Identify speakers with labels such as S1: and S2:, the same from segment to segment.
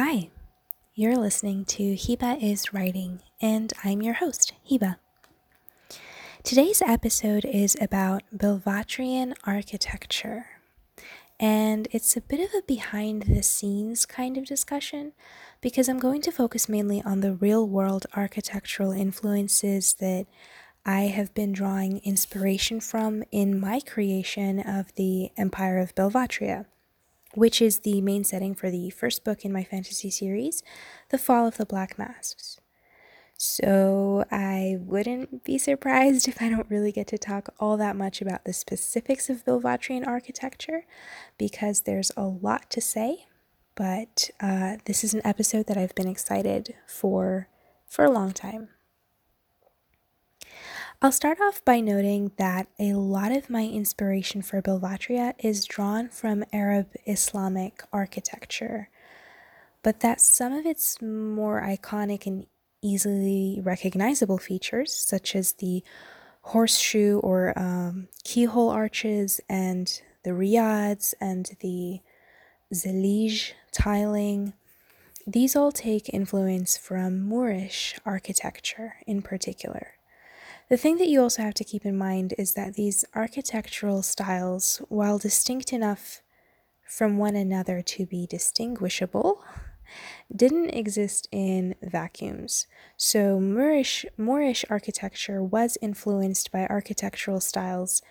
S1: Hi, you're listening to Hiba is Writing, and I'm your host, Hiba. Today's episode is about Bilvatrian architecture, and it's a bit of a behind the scenes kind of discussion because I'm going to focus mainly on the real world architectural influences that I have been drawing inspiration from in my creation of the Empire of Bilvatria which is the main setting for the first book in my fantasy series, The Fall of the Black Masks. So I wouldn't be surprised if I don't really get to talk all that much about the specifics of Bilvatrian architecture because there's a lot to say. But uh, this is an episode that I've been excited for for a long time. I'll start off by noting that a lot of my inspiration for Bilvatria is drawn from Arab Islamic architecture, but that some of its more iconic and easily recognizable features, such as the horseshoe or um, keyhole arches and the riads and the zelij tiling, these all take influence from Moorish architecture in particular. The thing that you also have to keep in mind is that these architectural styles, while distinct enough from one another to be distinguishable, didn't exist in vacuums. So Moorish, Moorish architecture was influenced by architectural styles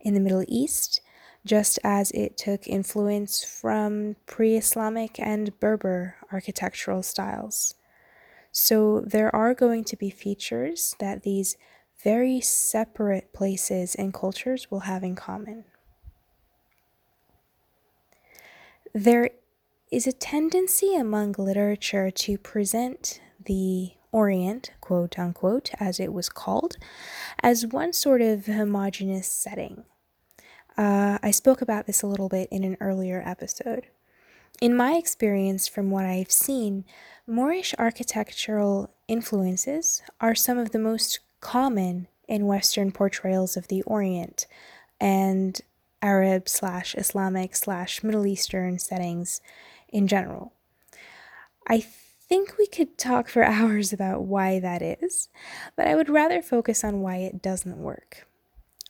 S1: in the Middle East, just as it took influence from pre Islamic and Berber architectural styles. So there are going to be features that these very separate places and cultures will have in common. There is a tendency among literature to present the Orient, quote unquote, as it was called, as one sort of homogenous setting. Uh, I spoke about this a little bit in an earlier episode. In my experience, from what I've seen, Moorish architectural influences are some of the most common in Western portrayals of the Orient and Arab slash Islamic slash Middle Eastern settings in general. I think we could talk for hours about why that is, but I would rather focus on why it doesn't work.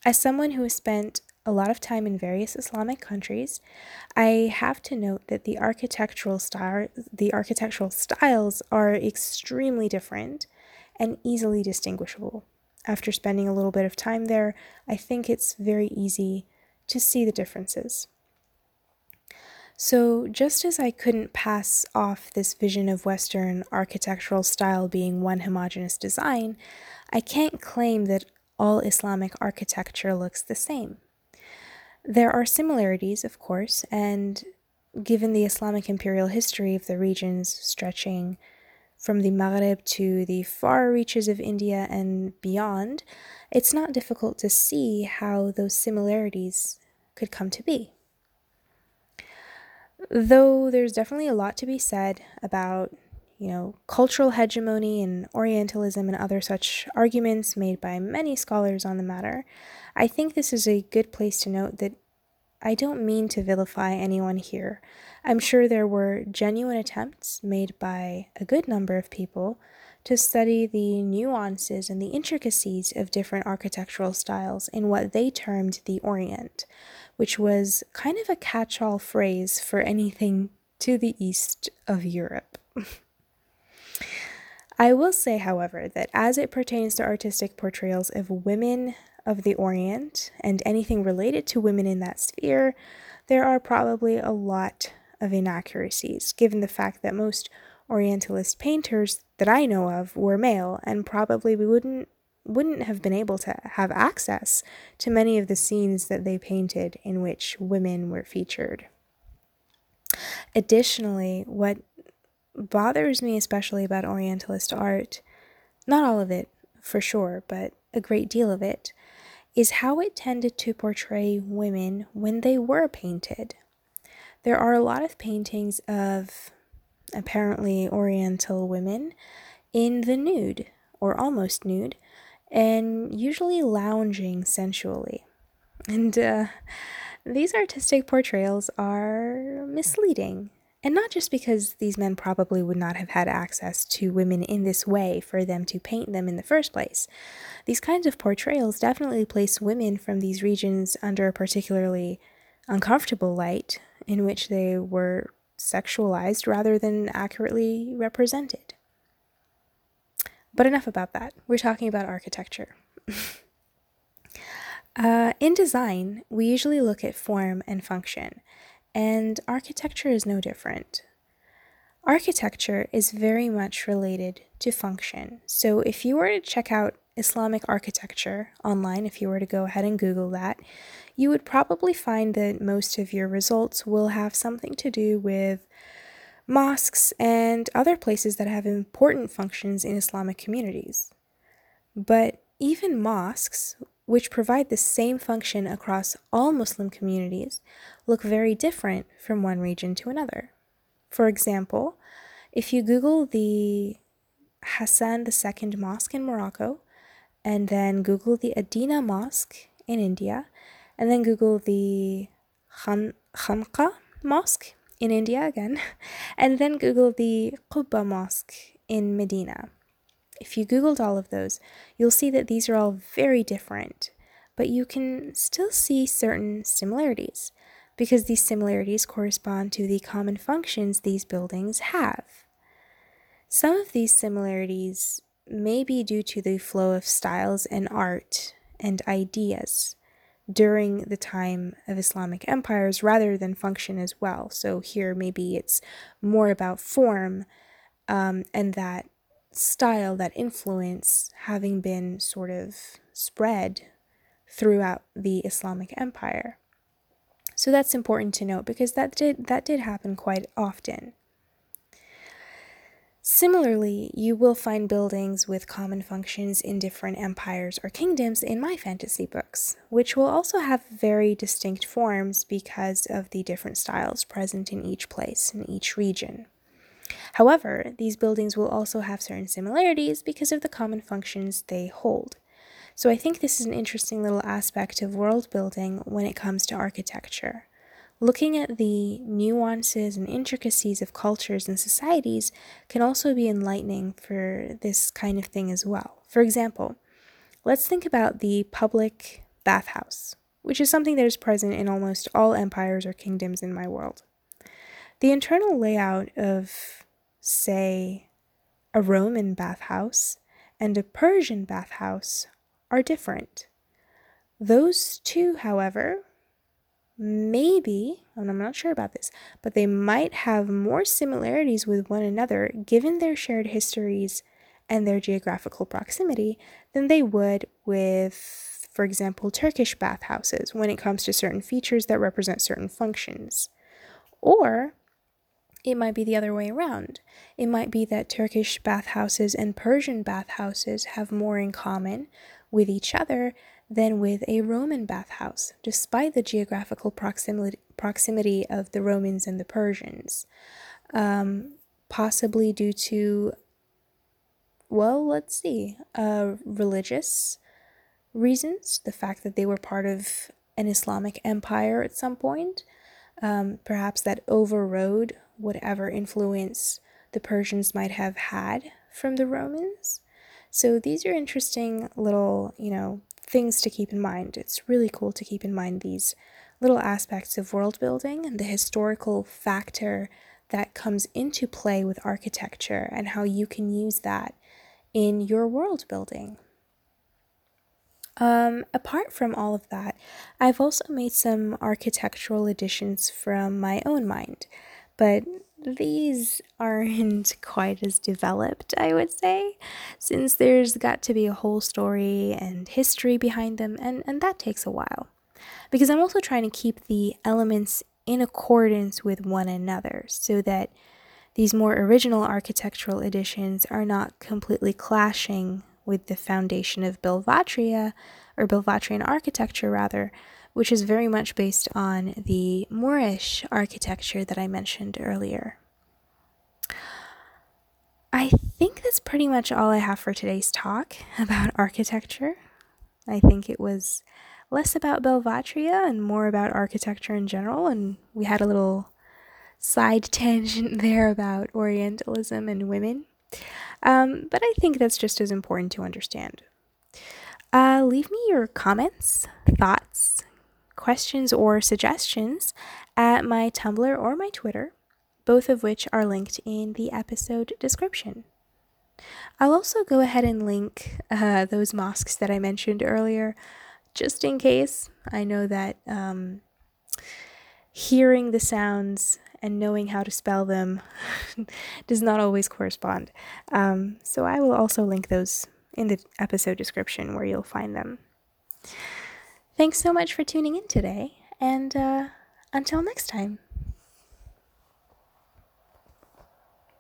S1: As someone who has spent a lot of time in various Islamic countries, I have to note that the architectural style, the architectural styles are extremely different and easily distinguishable. After spending a little bit of time there, I think it's very easy to see the differences. So, just as I couldn't pass off this vision of Western architectural style being one homogeneous design, I can't claim that all Islamic architecture looks the same. There are similarities, of course, and given the Islamic imperial history of the regions stretching from the Maghreb to the far reaches of India and beyond, it's not difficult to see how those similarities could come to be. Though there's definitely a lot to be said about, you know, cultural hegemony and Orientalism and other such arguments made by many scholars on the matter, I think this is a good place to note that I don't mean to vilify anyone here. I'm sure there were genuine attempts made by a good number of people to study the nuances and the intricacies of different architectural styles in what they termed the Orient, which was kind of a catch all phrase for anything to the east of Europe. I will say, however, that as it pertains to artistic portrayals of women of the Orient and anything related to women in that sphere, there are probably a lot of inaccuracies, given the fact that most Orientalist painters that I know of were male and probably we wouldn't wouldn't have been able to have access to many of the scenes that they painted in which women were featured. Additionally, what bothers me especially about Orientalist art, not all of it for sure, but a great deal of it, is how it tended to portray women when they were painted. There are a lot of paintings of apparently Oriental women in the nude, or almost nude, and usually lounging sensually. And uh, these artistic portrayals are misleading And not just because these men probably would not have had access to women in this way for them to paint them in the first place. These kinds of portrayals definitely place women from these regions under a particularly uncomfortable light in which they were sexualized rather than accurately represented. But enough about that. We're talking about architecture. uh, in design, we usually look at form and function, and architecture is no different. Architecture is very much related to function. So if you were to check out Islamic architecture online, if you were to go ahead and Google that, you would probably find that most of your results will have something to do with mosques and other places that have important functions in Islamic communities. But even mosques, which provide the same function across all Muslim communities, look very different from one region to another. For example, if you Google the Hassan II Mosque in Morocco, and then Google the Adina Mosque in India, and then Google the Khan- Khanqa Mosque in India again, and then Google the Quba Mosque in Medina. If you Googled all of those, you'll see that these are all very different, but you can still see certain similarities because these similarities correspond to the common functions these buildings have. Some of these similarities may be due to the flow of styles and art and ideas during the time of Islamic empires rather than function as well. So here maybe it's more about form um, and that style, that influence having been sort of spread throughout the Islamic empire. So that's important to note because that did that did happen quite often. Similarly, you will find buildings with common functions in different empires or kingdoms in my fantasy books, which will also have very distinct forms because of the different styles present in each place, in each region. However, these buildings will also have certain similarities because of the common functions they hold. So I think this is an interesting little aspect of world building when it comes to architecture. Looking at the nuances and intricacies of cultures and societies can also be enlightening for this kind of thing as well. For example, let's think about the public bathhouse, which is something that is present in almost all empires or kingdoms in my world. The internal layout of, say, a Roman bathhouse and a Persian bathhouse are different. Those two, however, maybe, and I'm not sure about this, but they might have more similarities with one another given their shared histories and their geographical proximity than they would with, for example, Turkish bathhouses when it comes to certain features that represent certain functions. Or it might be the other way around. It might be that Turkish bathhouses and Persian bathhouses have more in common with each other than with a Roman bathhouse, despite the geographical proximity, proximity of the Romans and the Persians. Um, possibly due to, well, let's see, uh, religious reasons, the fact that they were part of an Islamic empire at some point, um, perhaps that overrode whatever influence the Persians might have had from the Romans. So these are interesting little, you know, things to keep in mind. It's really cool to keep in mind these little aspects of world building and the historical factor that comes into play with architecture and how you can use that in your world building. Um, apart from all of that, I've also made some architectural additions from my own mind, but these aren't quite as developed, I would say, since there's got to be a whole story and history behind them, and, and that takes a while. Because I'm also trying to keep the elements in accordance with one another so that these more original architectural additions are not completely clashing with the foundation of Bilvatria, or Bilvatrian architecture rather, which is very much based on the Moorish architecture that I mentioned earlier. I think that's pretty much all I have for today's talk about architecture. I think it was less about Bilvatria and more about architecture in general, and we had a little side tangent there about Orientalism and women. Um, but I think that's just as important to understand. Uh, leave me your comments, thoughts, questions, or suggestions at my Tumblr or my Twitter, both of which are linked in the episode description. I'll also go ahead and link uh, those mosques that I mentioned earlier, just in case. I know that um, hearing the sounds and knowing how to spell them does not always correspond. Um, so I will also link those in the episode description where you'll find them. Thanks so much for tuning in today, and uh, until next time.